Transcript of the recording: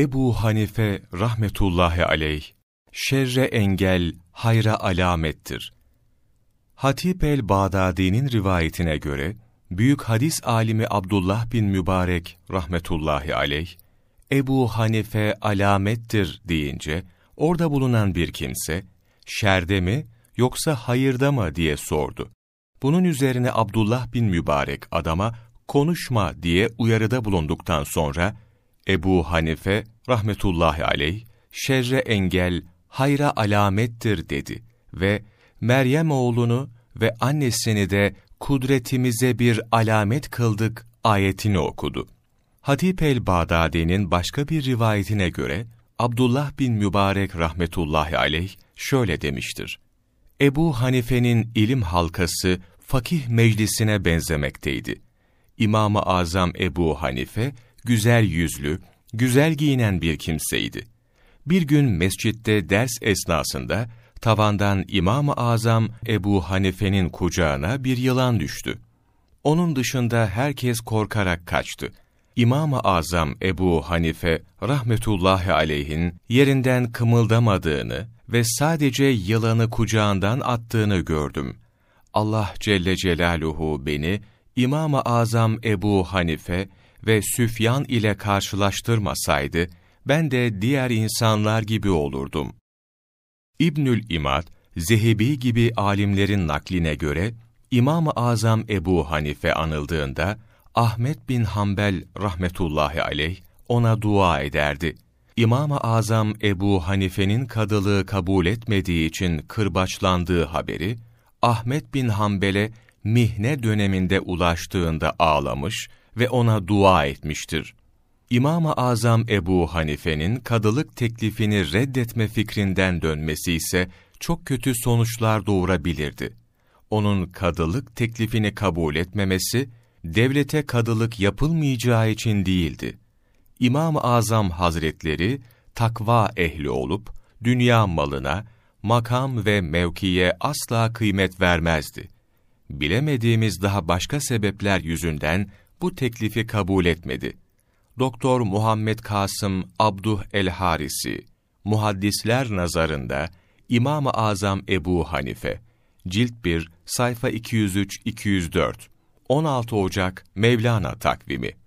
Ebu Hanife rahmetullahi aleyh, şerre engel, hayra alamettir. Hatip el-Bağdadi'nin rivayetine göre, büyük hadis alimi Abdullah bin Mübarek rahmetullahi aleyh, Ebu Hanife alamettir deyince, orada bulunan bir kimse, şerde mi yoksa hayırda mı diye sordu. Bunun üzerine Abdullah bin Mübarek adama konuşma diye uyarıda bulunduktan sonra, Ebu Hanife rahmetullahi aleyh, şerre engel, hayra alamettir dedi ve Meryem oğlunu ve annesini de kudretimize bir alamet kıldık ayetini okudu. Hatip el-Bağdadi'nin başka bir rivayetine göre, Abdullah bin Mübarek rahmetullahi aleyh şöyle demiştir. Ebu Hanife'nin ilim halkası fakih meclisine benzemekteydi. İmam-ı Azam Ebu Hanife, güzel yüzlü, güzel giyinen bir kimseydi. Bir gün mescitte ders esnasında, tavandan İmam-ı Azam Ebu Hanife'nin kucağına bir yılan düştü. Onun dışında herkes korkarak kaçtı. İmam-ı Azam Ebu Hanife rahmetullahi aleyhin yerinden kımıldamadığını ve sadece yılanı kucağından attığını gördüm. Allah Celle Celaluhu beni İmam-ı Azam Ebu Hanife ve Süfyan ile karşılaştırmasaydı, ben de diğer insanlar gibi olurdum. İbnül İmad, Zehebi gibi alimlerin nakline göre, İmam-ı Azam Ebu Hanife anıldığında, Ahmet bin Hanbel rahmetullahi aleyh ona dua ederdi. İmam-ı Azam Ebu Hanife'nin kadılığı kabul etmediği için kırbaçlandığı haberi, Ahmet bin Hanbel'e mihne döneminde ulaştığında ağlamış ve ona dua etmiştir. İmam-ı Azam Ebu Hanife'nin kadılık teklifini reddetme fikrinden dönmesi ise çok kötü sonuçlar doğurabilirdi. Onun kadılık teklifini kabul etmemesi, devlete kadılık yapılmayacağı için değildi. İmam-ı Azam Hazretleri, takva ehli olup, dünya malına, makam ve mevkiye asla kıymet vermezdi. Bilemediğimiz daha başka sebepler yüzünden bu teklifi kabul etmedi. Doktor Muhammed Kasım Abduh el-Harisi, muhaddisler nazarında İmam-ı Azam Ebu Hanife, Cilt 1, sayfa 203-204, 16 Ocak Mevlana takvimi